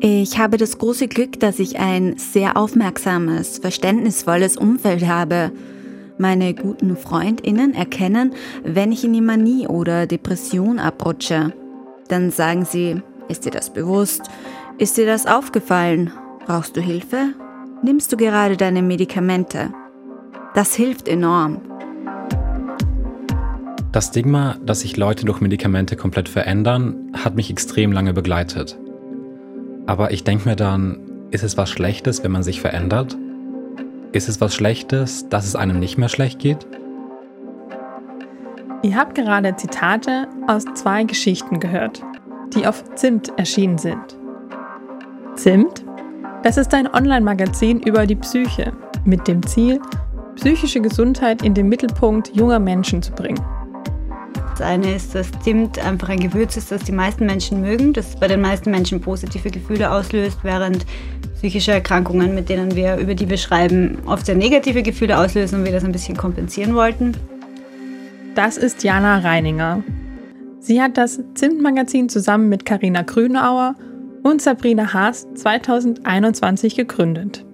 Ich habe das große Glück, dass ich ein sehr aufmerksames, verständnisvolles Umfeld habe. Meine guten Freundinnen erkennen, wenn ich in die Manie oder Depression abrutsche. Dann sagen sie, ist dir das bewusst? Ist dir das aufgefallen? Brauchst du Hilfe? Nimmst du gerade deine Medikamente? Das hilft enorm. Das Stigma, dass sich Leute durch Medikamente komplett verändern, hat mich extrem lange begleitet. Aber ich denke mir dann, ist es was Schlechtes, wenn man sich verändert? Ist es was Schlechtes, dass es einem nicht mehr schlecht geht? Ihr habt gerade Zitate aus zwei Geschichten gehört, die auf Zimt erschienen sind. Zimt? Das ist ein Online-Magazin über die Psyche mit dem Ziel, psychische Gesundheit in den Mittelpunkt junger Menschen zu bringen. Das eine ist, dass Zimt einfach ein Gewürz ist, das die meisten Menschen mögen, das bei den meisten Menschen positive Gefühle auslöst, während psychische Erkrankungen, mit denen wir über die wir schreiben, oft sehr negative Gefühle auslösen und wir das ein bisschen kompensieren wollten. Das ist Jana Reininger. Sie hat das Zimt-Magazin zusammen mit Karina Grünauer und Sabrina Haas 2021 gegründet.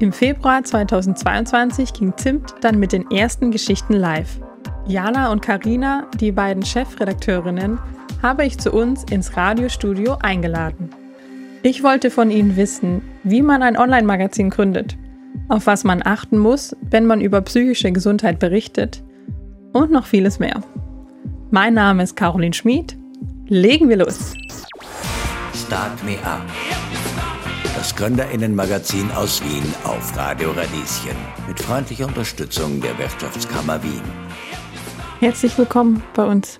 Im Februar 2022 ging Zimt dann mit den ersten Geschichten live. Jana und Karina, die beiden Chefredakteurinnen, habe ich zu uns ins Radiostudio eingeladen. Ich wollte von ihnen wissen, wie man ein Online-Magazin gründet, auf was man achten muss, wenn man über psychische Gesundheit berichtet und noch vieles mehr. Mein Name ist Caroline Schmid. Legen wir los. Start Me Up. Das Gründerinnenmagazin aus Wien auf Radio Radieschen mit freundlicher Unterstützung der Wirtschaftskammer Wien. Herzlich willkommen bei uns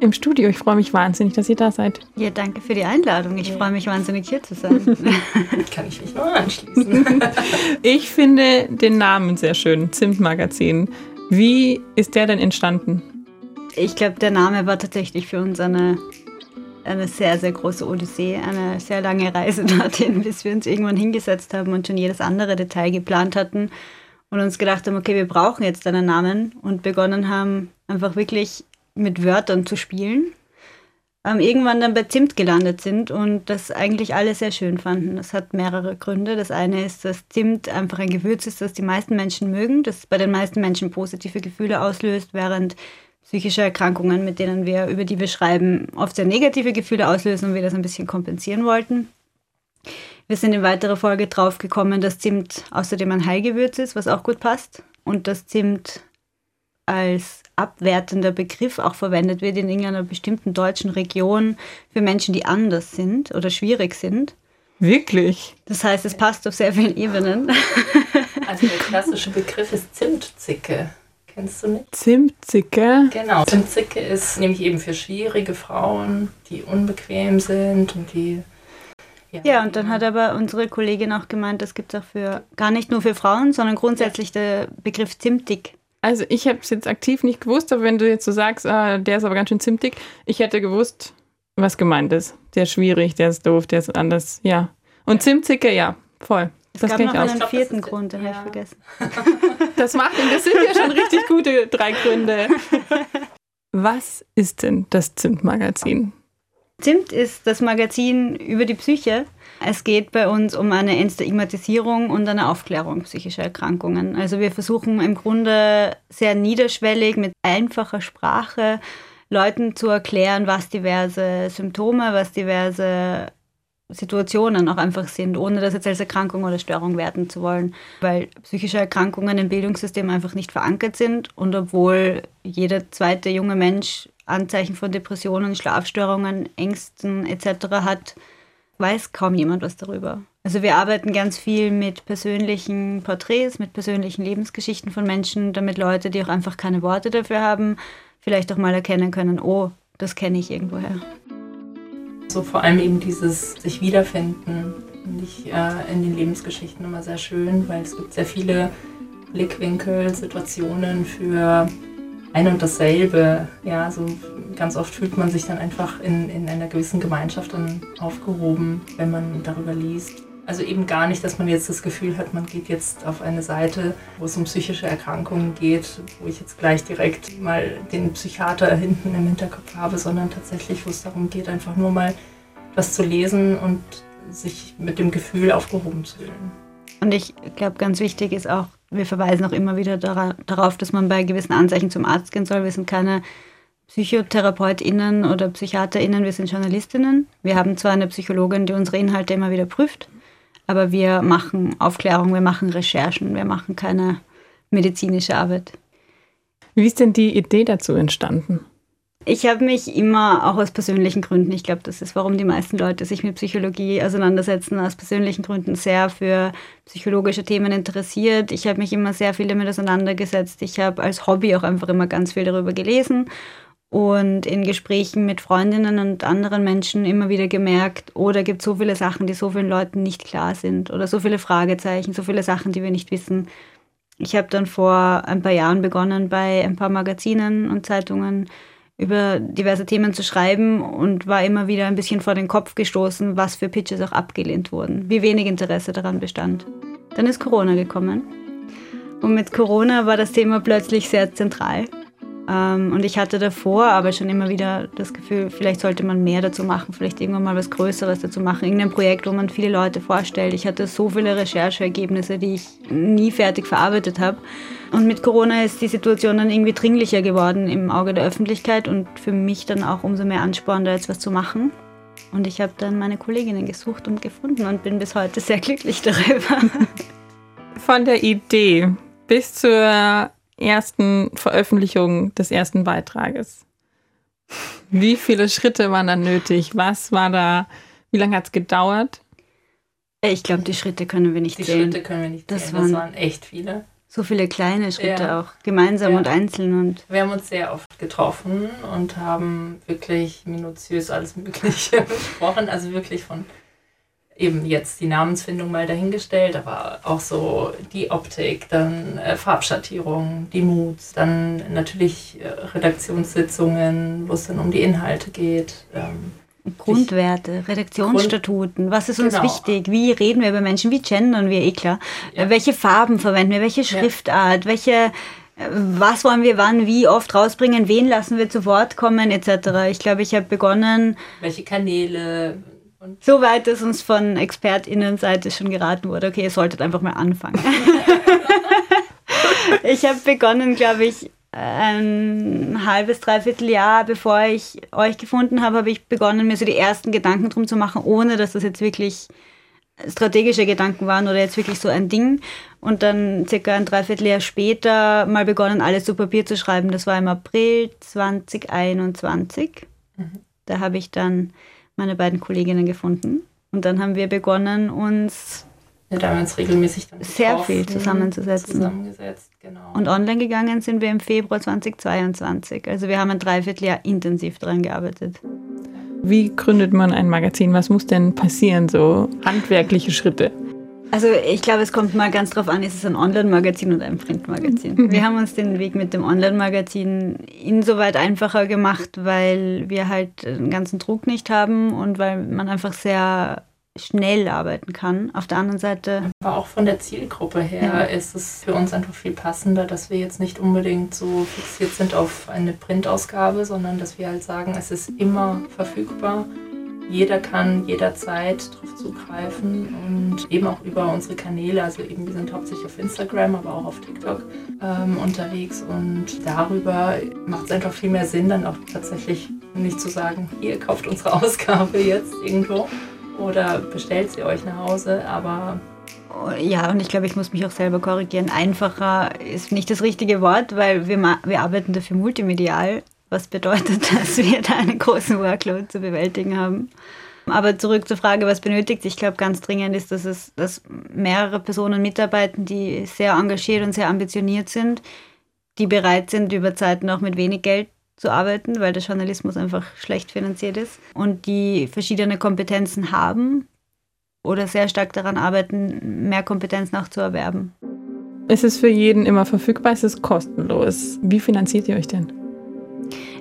im Studio. Ich freue mich wahnsinnig, dass ihr da seid. Ja, danke für die Einladung. Ich freue mich wahnsinnig, hier zu sein. Kann ich mich nur anschließen. ich finde den Namen sehr schön, Zimtmagazin. Wie ist der denn entstanden? Ich glaube, der Name war tatsächlich für uns eine, eine sehr, sehr große Odyssee, eine sehr lange Reise dorthin, bis wir uns irgendwann hingesetzt haben und schon jedes andere Detail geplant hatten und uns gedacht haben, okay, wir brauchen jetzt einen Namen und begonnen haben, einfach wirklich mit Wörtern zu spielen. Ähm, irgendwann dann bei Zimt gelandet sind und das eigentlich alle sehr schön fanden. Das hat mehrere Gründe. Das eine ist, dass Zimt einfach ein Gewürz ist, das die meisten Menschen mögen, das bei den meisten Menschen positive Gefühle auslöst, während psychische Erkrankungen, mit denen wir, über die wir schreiben, oft sehr negative Gefühle auslösen und wir das ein bisschen kompensieren wollten. Wir sind in weiterer Folge drauf gekommen, dass Zimt außerdem ein Heilgewürz ist, was auch gut passt. Und dass Zimt als abwertender Begriff auch verwendet wird in irgendeiner bestimmten deutschen Region für Menschen, die anders sind oder schwierig sind. Wirklich? Das heißt, es passt auf sehr vielen Ebenen. Also der klassische Begriff ist Zimtzicke. Kennst du nicht? Zimtzicke? Genau. Zimtzicke ist nämlich eben für schwierige Frauen, die unbequem sind und die ja, ja, und dann hat aber unsere Kollegin auch gemeint, das gibt es auch für, gar nicht nur für Frauen, sondern grundsätzlich ja. der Begriff zimtig. Also ich habe es jetzt aktiv nicht gewusst, aber wenn du jetzt so sagst, ah, der ist aber ganz schön zimtig, ich hätte gewusst, was gemeint ist. Der ist schwierig, der ist doof, der ist anders, ja. Und ja. Zimtzicke, ja, voll. Es das gab noch einen glaub, vierten Grund, den ja. habe ich vergessen. Das macht, das sind ja schon richtig gute drei Gründe. Was ist denn das Zimtmagazin? Zimt ist das Magazin über die Psyche. Es geht bei uns um eine Entstigmatisierung und eine Aufklärung psychischer Erkrankungen. Also wir versuchen im Grunde sehr niederschwellig mit einfacher Sprache Leuten zu erklären, was diverse Symptome, was diverse Situationen auch einfach sind, ohne das jetzt als Erkrankung oder Störung werten zu wollen, weil psychische Erkrankungen im Bildungssystem einfach nicht verankert sind und obwohl jeder zweite junge Mensch Anzeichen von Depressionen, Schlafstörungen, Ängsten etc. hat, weiß kaum jemand was darüber. Also wir arbeiten ganz viel mit persönlichen Porträts, mit persönlichen Lebensgeschichten von Menschen, damit Leute, die auch einfach keine Worte dafür haben, vielleicht auch mal erkennen können, oh, das kenne ich irgendwoher. So vor allem eben dieses sich wiederfinden, finde ich äh, in den Lebensgeschichten immer sehr schön, weil es gibt sehr viele Blickwinkel, Situationen für ein und dasselbe. Ja, so ganz oft fühlt man sich dann einfach in, in einer gewissen Gemeinschaft dann aufgehoben, wenn man darüber liest. Also eben gar nicht, dass man jetzt das Gefühl hat, man geht jetzt auf eine Seite, wo es um psychische Erkrankungen geht, wo ich jetzt gleich direkt mal den Psychiater hinten im Hinterkopf habe, sondern tatsächlich, wo es darum geht, einfach nur mal was zu lesen und sich mit dem Gefühl aufgehoben zu fühlen. Und ich glaube, ganz wichtig ist auch, wir verweisen auch immer wieder darauf, dass man bei gewissen Anzeichen zum Arzt gehen soll. Wir sind keine PsychotherapeutInnen oder PsychiaterInnen, wir sind JournalistInnen. Wir haben zwar eine Psychologin, die unsere Inhalte immer wieder prüft, aber wir machen Aufklärung, wir machen Recherchen, wir machen keine medizinische Arbeit. Wie ist denn die Idee dazu entstanden? Ich habe mich immer auch aus persönlichen Gründen, ich glaube, das ist, warum die meisten Leute sich mit Psychologie auseinandersetzen, aus persönlichen Gründen sehr für psychologische Themen interessiert. Ich habe mich immer sehr viel damit auseinandergesetzt. Ich habe als Hobby auch einfach immer ganz viel darüber gelesen und in Gesprächen mit Freundinnen und anderen Menschen immer wieder gemerkt, oh, da gibt es so viele Sachen, die so vielen Leuten nicht klar sind oder so viele Fragezeichen, so viele Sachen, die wir nicht wissen. Ich habe dann vor ein paar Jahren begonnen, bei ein paar Magazinen und Zeitungen über diverse Themen zu schreiben und war immer wieder ein bisschen vor den Kopf gestoßen, was für Pitches auch abgelehnt wurden, wie wenig Interesse daran bestand. Dann ist Corona gekommen und mit Corona war das Thema plötzlich sehr zentral. Ähm, und ich hatte davor aber schon immer wieder das Gefühl, vielleicht sollte man mehr dazu machen, vielleicht irgendwann mal was Größeres dazu machen, irgendein Projekt, wo man viele Leute vorstellt. Ich hatte so viele Rechercheergebnisse, die ich nie fertig verarbeitet habe. Und mit Corona ist die Situation dann irgendwie dringlicher geworden im Auge der Öffentlichkeit und für mich dann auch umso mehr Ansporn, da jetzt was zu machen. Und ich habe dann meine Kolleginnen gesucht und gefunden und bin bis heute sehr glücklich darüber. Von der Idee bis zur ersten Veröffentlichung des ersten Beitrages. Wie viele Schritte waren da nötig? Was war da? Wie lange hat es gedauert? Ich glaube, die Schritte können wir nicht die zählen. Die Schritte können wir nicht zählen. Das waren, das waren echt viele. So viele kleine Schritte ja. auch, gemeinsam ja. und einzeln. Und wir haben uns sehr oft getroffen und haben wirklich minutiös alles Mögliche besprochen. Also wirklich von eben jetzt die Namensfindung mal dahingestellt, aber auch so die Optik, dann äh, Farbschattierung, die Moods, dann natürlich äh, Redaktionssitzungen, wo es dann um die Inhalte geht. Ähm, Grundwerte, Redaktionsstatuten, Grund was ist uns genau. wichtig, wie reden wir über Menschen, wie gendern wir, eh klar, ja. welche Farben verwenden wir, welche Schriftart, ja. welche äh, was wollen wir wann, wie oft rausbringen, wen lassen wir zu Wort kommen, etc. Ich glaube, ich habe begonnen. Welche Kanäle, und so weit, dass uns von ExpertInnenseite schon geraten wurde, okay, ihr solltet einfach mal anfangen. ich habe begonnen, glaube ich, ein halbes, dreiviertel Jahr, bevor ich euch gefunden habe, habe ich begonnen, mir so die ersten Gedanken drum zu machen, ohne dass das jetzt wirklich strategische Gedanken waren oder jetzt wirklich so ein Ding. Und dann circa ein Dreivierteljahr später mal begonnen, alles zu Papier zu schreiben. Das war im April 2021. Mhm. Da habe ich dann meine beiden Kolleginnen gefunden. Und dann haben wir begonnen, uns ja, da haben wir uns regelmäßig dann sehr viel zusammenzusetzen. Zusammengesetzt, genau. Und online gegangen sind wir im Februar 2022. Also wir haben ein Dreivierteljahr intensiv daran gearbeitet. Wie gründet man ein Magazin? Was muss denn passieren, so handwerkliche Schritte? Also ich glaube, es kommt mal ganz drauf an, ist es ein Online-Magazin oder ein Print-Magazin. Mhm. Wir haben uns den Weg mit dem Online-Magazin insoweit einfacher gemacht, weil wir halt den ganzen Druck nicht haben und weil man einfach sehr schnell arbeiten kann. Auf der anderen Seite. Aber auch von der Zielgruppe her ja. ist es für uns einfach viel passender, dass wir jetzt nicht unbedingt so fixiert sind auf eine Printausgabe, sondern dass wir halt sagen, es ist immer verfügbar jeder kann jederzeit darauf zugreifen und eben auch über unsere Kanäle, also eben wir sind hauptsächlich auf Instagram, aber auch auf TikTok ähm, unterwegs und darüber macht es einfach viel mehr Sinn, dann auch tatsächlich nicht zu sagen, ihr kauft unsere Ausgabe jetzt irgendwo oder bestellt sie euch nach Hause, aber ja, und ich glaube, ich muss mich auch selber korrigieren. Einfacher ist nicht das richtige Wort, weil wir, wir arbeiten dafür multimedial was bedeutet, dass wir da einen großen Workload zu bewältigen haben. Aber zurück zur Frage, was benötigt. Ich glaube, ganz dringend ist, dass es dass mehrere Personen mitarbeiten, die sehr engagiert und sehr ambitioniert sind, die bereit sind, über Zeiten auch mit wenig Geld zu arbeiten, weil der Journalismus einfach schlecht finanziert ist und die verschiedene Kompetenzen haben oder sehr stark daran arbeiten, mehr Kompetenzen auch zu erwerben. Ist es für jeden immer verfügbar? Ist es kostenlos? Wie finanziert ihr euch denn?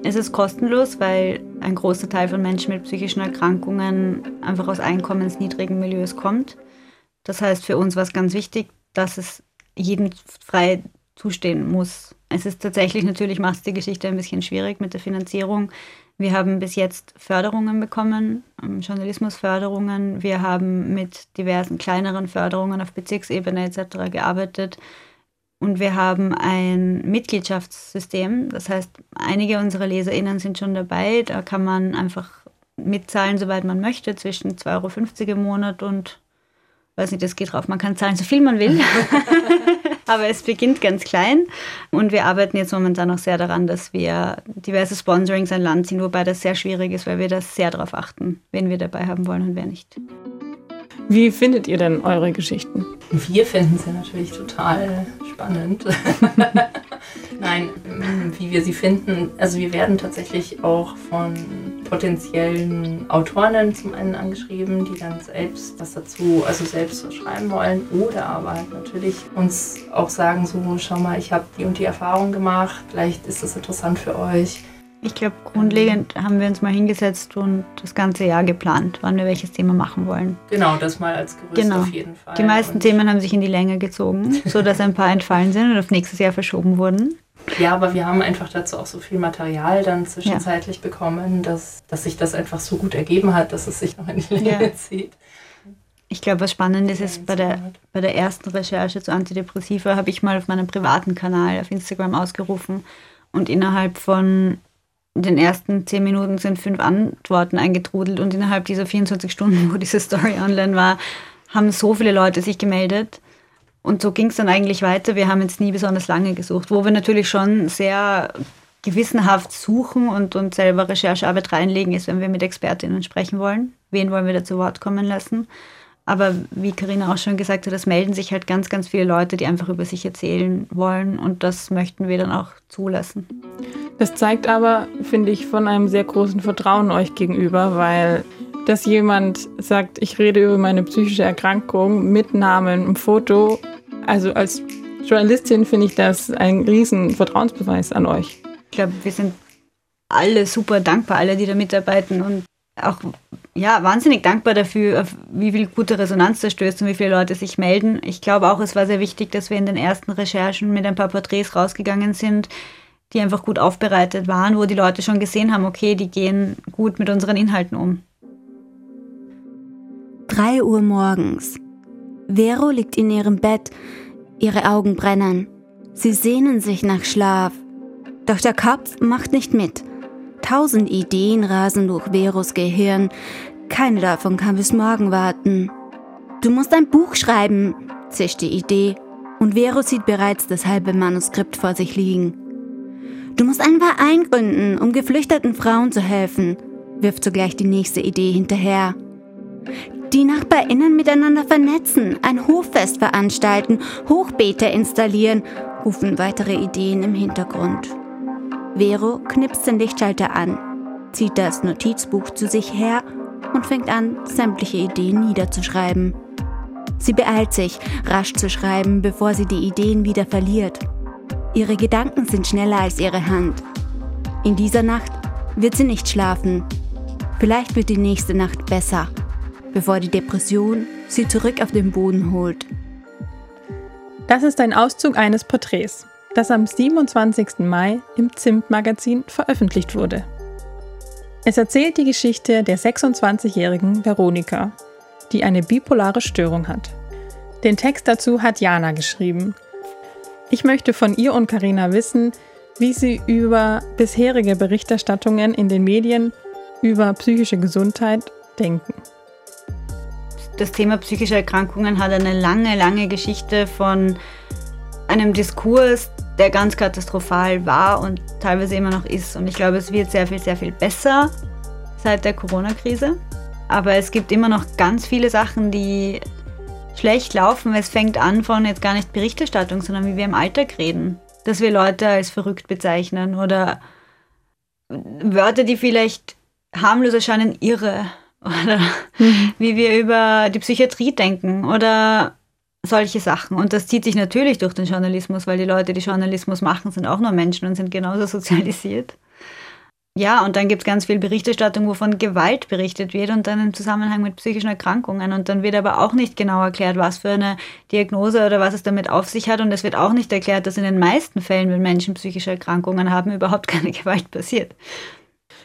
Es ist kostenlos, weil ein großer Teil von Menschen mit psychischen Erkrankungen einfach aus einkommensniedrigen Milieus kommt. Das heißt, für uns war es ganz wichtig, dass es jedem frei zustehen muss. Es ist tatsächlich, natürlich macht es die Geschichte ein bisschen schwierig mit der Finanzierung. Wir haben bis jetzt Förderungen bekommen, ähm, Journalismusförderungen. Wir haben mit diversen kleineren Förderungen auf Bezirksebene etc. gearbeitet. Und wir haben ein Mitgliedschaftssystem. Das heißt, einige unserer LeserInnen sind schon dabei. Da kann man einfach mitzahlen, soweit man möchte, zwischen 2,50 Euro im Monat und, weiß nicht, das geht drauf. Man kann zahlen, so viel man will. Aber es beginnt ganz klein. Und wir arbeiten jetzt momentan auch sehr daran, dass wir diverse Sponsorings an Land ziehen, wobei das sehr schwierig ist, weil wir da sehr darauf achten, wen wir dabei haben wollen und wer nicht. Wie findet ihr denn eure Geschichten? Wir finden sie natürlich total spannend. Nein, wie wir sie finden, also wir werden tatsächlich auch von potenziellen Autorinnen zum einen angeschrieben, die dann selbst was dazu, also selbst so schreiben wollen oder aber halt natürlich uns auch sagen, so schau mal, ich habe die und die Erfahrung gemacht, vielleicht ist das interessant für euch. Ich glaube, grundlegend haben wir uns mal hingesetzt und das ganze Jahr geplant, wann wir welches Thema machen wollen. Genau, das mal als Gerüst genau. auf jeden Fall. Die meisten und Themen haben sich in die Länge gezogen, sodass ein paar entfallen sind und auf nächstes Jahr verschoben wurden. Ja, aber wir haben einfach dazu auch so viel Material dann zwischenzeitlich ja. bekommen, dass, dass sich das einfach so gut ergeben hat, dass es sich noch in die Länge ja. zieht. Ich glaube, was spannend ist, ist bei der, bei der ersten Recherche zu Antidepressiva habe ich mal auf meinem privaten Kanal auf Instagram ausgerufen und innerhalb von den ersten zehn Minuten sind fünf Antworten eingetrudelt und innerhalb dieser 24 Stunden, wo diese Story online war, haben so viele Leute sich gemeldet. Und so ging es dann eigentlich weiter. Wir haben jetzt nie besonders lange gesucht, wo wir natürlich schon sehr gewissenhaft suchen und, und selber Recherchearbeit reinlegen, ist, wenn wir mit Expertinnen sprechen wollen. Wen wollen wir da zu Wort kommen lassen? Aber wie Karina auch schon gesagt hat, es melden sich halt ganz, ganz viele Leute, die einfach über sich erzählen wollen und das möchten wir dann auch zulassen. Das zeigt aber, finde ich, von einem sehr großen Vertrauen euch gegenüber, weil dass jemand sagt, ich rede über meine psychische Erkrankung mit Namen, einem Foto, also als Journalistin finde ich das ein riesen Vertrauensbeweis an euch. Ich glaube, wir sind alle super dankbar, alle, die da mitarbeiten und auch ja, wahnsinnig dankbar dafür, wie viel gute Resonanz das stößt und wie viele Leute sich melden. Ich glaube auch, es war sehr wichtig, dass wir in den ersten Recherchen mit ein paar Porträts rausgegangen sind, die einfach gut aufbereitet waren, wo die Leute schon gesehen haben, okay, die gehen gut mit unseren Inhalten um. Drei Uhr morgens. Vero liegt in ihrem Bett, ihre Augen brennen. Sie sehnen sich nach Schlaf. Doch der Kopf macht nicht mit. Tausend Ideen rasen durch Veros Gehirn. Keine davon kann bis morgen warten. Du musst ein Buch schreiben, zischt die Idee, und Vero sieht bereits das halbe Manuskript vor sich liegen. Du musst einen Verein gründen, um geflüchteten Frauen zu helfen, wirft sogleich die nächste Idee hinterher. Die NachbarInnen miteinander vernetzen, ein Hoffest veranstalten, Hochbeete installieren, rufen weitere Ideen im Hintergrund. Vero knipst den Lichtschalter an, zieht das Notizbuch zu sich her und fängt an, sämtliche Ideen niederzuschreiben. Sie beeilt sich, rasch zu schreiben, bevor sie die Ideen wieder verliert. Ihre Gedanken sind schneller als ihre Hand. In dieser Nacht wird sie nicht schlafen. Vielleicht wird die nächste Nacht besser, bevor die Depression sie zurück auf den Boden holt. Das ist ein Auszug eines Porträts das am 27. Mai im Zimt-Magazin veröffentlicht wurde. Es erzählt die Geschichte der 26-jährigen Veronika, die eine bipolare Störung hat. Den Text dazu hat Jana geschrieben. Ich möchte von ihr und Karina wissen, wie sie über bisherige Berichterstattungen in den Medien über psychische Gesundheit denken. Das Thema psychische Erkrankungen hat eine lange, lange Geschichte von einem Diskurs, der ganz katastrophal war und teilweise immer noch ist. Und ich glaube, es wird sehr viel, sehr viel besser seit der Corona-Krise. Aber es gibt immer noch ganz viele Sachen, die schlecht laufen. Es fängt an von jetzt gar nicht Berichterstattung, sondern wie wir im Alltag reden. Dass wir Leute als verrückt bezeichnen oder Wörter, die vielleicht harmlos erscheinen, irre. Oder mhm. wie wir über die Psychiatrie denken oder solche Sachen. Und das zieht sich natürlich durch den Journalismus, weil die Leute, die Journalismus machen, sind auch nur Menschen und sind genauso sozialisiert. Ja, und dann gibt es ganz viel Berichterstattung, wo von Gewalt berichtet wird und dann im Zusammenhang mit psychischen Erkrankungen. Und dann wird aber auch nicht genau erklärt, was für eine Diagnose oder was es damit auf sich hat. Und es wird auch nicht erklärt, dass in den meisten Fällen, wenn Menschen psychische Erkrankungen haben, überhaupt keine Gewalt passiert.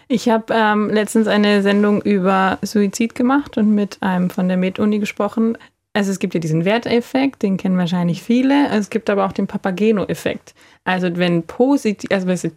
Ich habe ähm, letztens eine Sendung über Suizid gemacht und mit einem von der Med-Uni gesprochen. Also es gibt ja diesen Werteffekt, den kennen wahrscheinlich viele. Es gibt aber auch den Papageno-Effekt. Also wenn positiv, also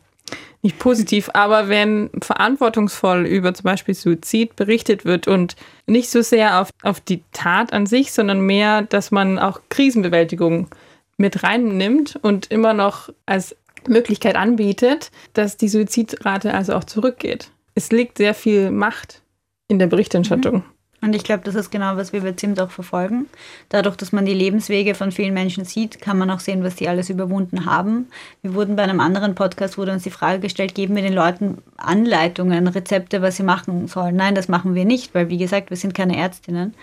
nicht positiv, aber wenn verantwortungsvoll über zum Beispiel Suizid berichtet wird und nicht so sehr auf, auf die Tat an sich, sondern mehr, dass man auch Krisenbewältigung mit reinnimmt und immer noch als Möglichkeit anbietet, dass die Suizidrate also auch zurückgeht. Es liegt sehr viel Macht in der Berichterstattung. Mhm. Und ich glaube, das ist genau, was wir bei ZIMT auch verfolgen. Dadurch, dass man die Lebenswege von vielen Menschen sieht, kann man auch sehen, was die alles überwunden haben. Wir wurden bei einem anderen Podcast, wurde uns die Frage gestellt, geben wir den Leuten Anleitungen, Rezepte, was sie machen sollen. Nein, das machen wir nicht, weil wie gesagt, wir sind keine Ärztinnen.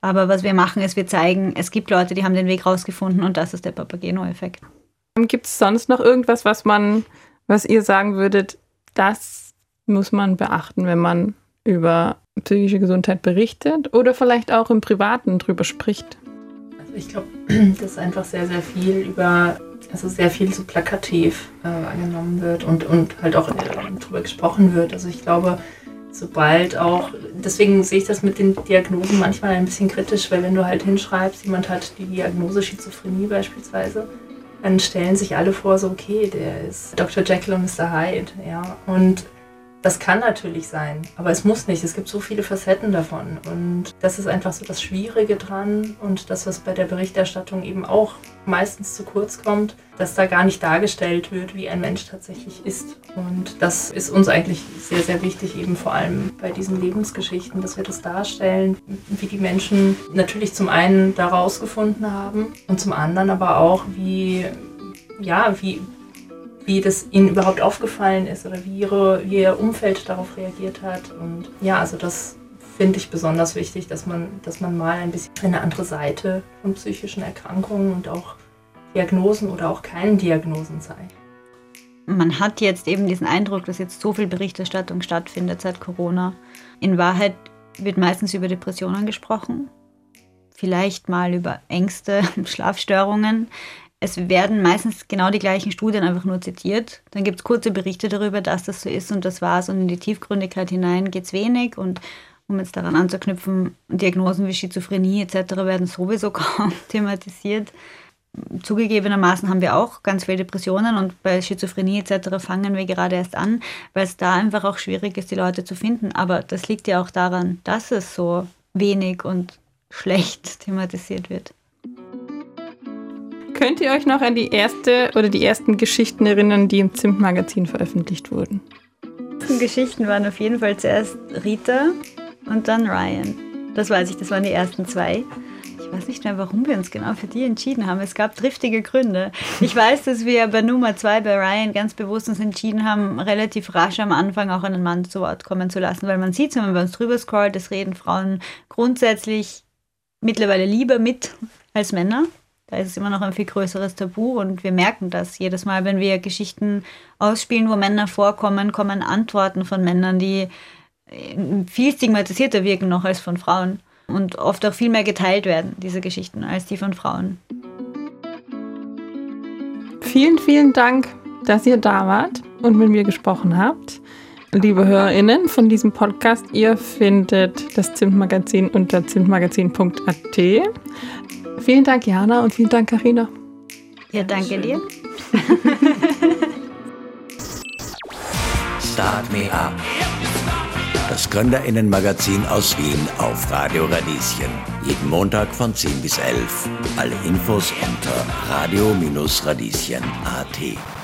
Aber was wir machen, ist, wir zeigen, es gibt Leute, die haben den Weg rausgefunden und das ist der Papageno-Effekt. Gibt es sonst noch irgendwas, was man, was ihr sagen würdet, das muss man beachten, wenn man über psychische Gesundheit berichtet oder vielleicht auch im Privaten drüber spricht? Also ich glaube, dass einfach sehr, sehr viel über, also sehr viel so plakativ äh, angenommen wird und, und halt auch äh, drüber gesprochen wird. Also ich glaube, sobald auch, deswegen sehe ich das mit den Diagnosen manchmal ein bisschen kritisch, weil wenn du halt hinschreibst, jemand hat die Diagnose Schizophrenie beispielsweise, dann stellen sich alle vor, so okay, der ist Dr. Jekyll und Mr. Hyde, ja. Und das kann natürlich sein, aber es muss nicht. Es gibt so viele Facetten davon. Und das ist einfach so das Schwierige dran und das, was bei der Berichterstattung eben auch meistens zu kurz kommt, dass da gar nicht dargestellt wird, wie ein Mensch tatsächlich ist. Und das ist uns eigentlich sehr, sehr wichtig, eben vor allem bei diesen Lebensgeschichten, dass wir das darstellen, wie die Menschen natürlich zum einen da rausgefunden haben und zum anderen aber auch, wie, ja, wie, wie das ihnen überhaupt aufgefallen ist oder wie, ihre, wie ihr Umfeld darauf reagiert hat. Und ja, also das finde ich besonders wichtig, dass man, dass man mal ein bisschen eine andere Seite von psychischen Erkrankungen und auch Diagnosen oder auch keinen Diagnosen zeigt. Man hat jetzt eben diesen Eindruck, dass jetzt so viel Berichterstattung stattfindet seit Corona. In Wahrheit wird meistens über Depressionen gesprochen, vielleicht mal über Ängste, Schlafstörungen es werden meistens genau die gleichen Studien einfach nur zitiert. Dann gibt es kurze Berichte darüber, dass das so ist und das war's. Und in die Tiefgründigkeit hinein geht es wenig. Und um jetzt daran anzuknüpfen, Diagnosen wie Schizophrenie etc. werden sowieso kaum thematisiert. Zugegebenermaßen haben wir auch ganz viele Depressionen und bei Schizophrenie etc. fangen wir gerade erst an, weil es da einfach auch schwierig ist, die Leute zu finden. Aber das liegt ja auch daran, dass es so wenig und schlecht thematisiert wird. Könnt ihr euch noch an die erste oder die ersten Geschichten erinnern, die im Zimt-Magazin veröffentlicht wurden? Die Geschichten waren auf jeden Fall zuerst Rita und dann Ryan. Das weiß ich, das waren die ersten zwei. Ich weiß nicht mehr, warum wir uns genau für die entschieden haben. Es gab triftige Gründe. Ich weiß, dass wir bei Nummer zwei bei Ryan ganz bewusst uns entschieden haben, relativ rasch am Anfang auch einen Mann zu Wort kommen zu lassen, weil man sieht, wenn man uns drüber scrollt, es reden Frauen grundsätzlich mittlerweile lieber mit als Männer. Da ist es immer noch ein viel größeres Tabu und wir merken das jedes Mal, wenn wir Geschichten ausspielen, wo Männer vorkommen, kommen Antworten von Männern, die äh, viel stigmatisierter wirken noch als von Frauen und oft auch viel mehr geteilt werden, diese Geschichten, als die von Frauen. Vielen, vielen Dank, dass ihr da wart und mit mir gesprochen habt. Liebe HörerInnen von diesem Podcast, ihr findet das Zimtmagazin unter zimtmagazin.at. Vielen Dank, Jana, und vielen Dank, Karina. Ja, danke dir. Start Me Up. Das Gründerinnenmagazin aus Wien auf Radio Radieschen. Jeden Montag von 10 bis 11. Alle Infos unter radio-radieschen.at.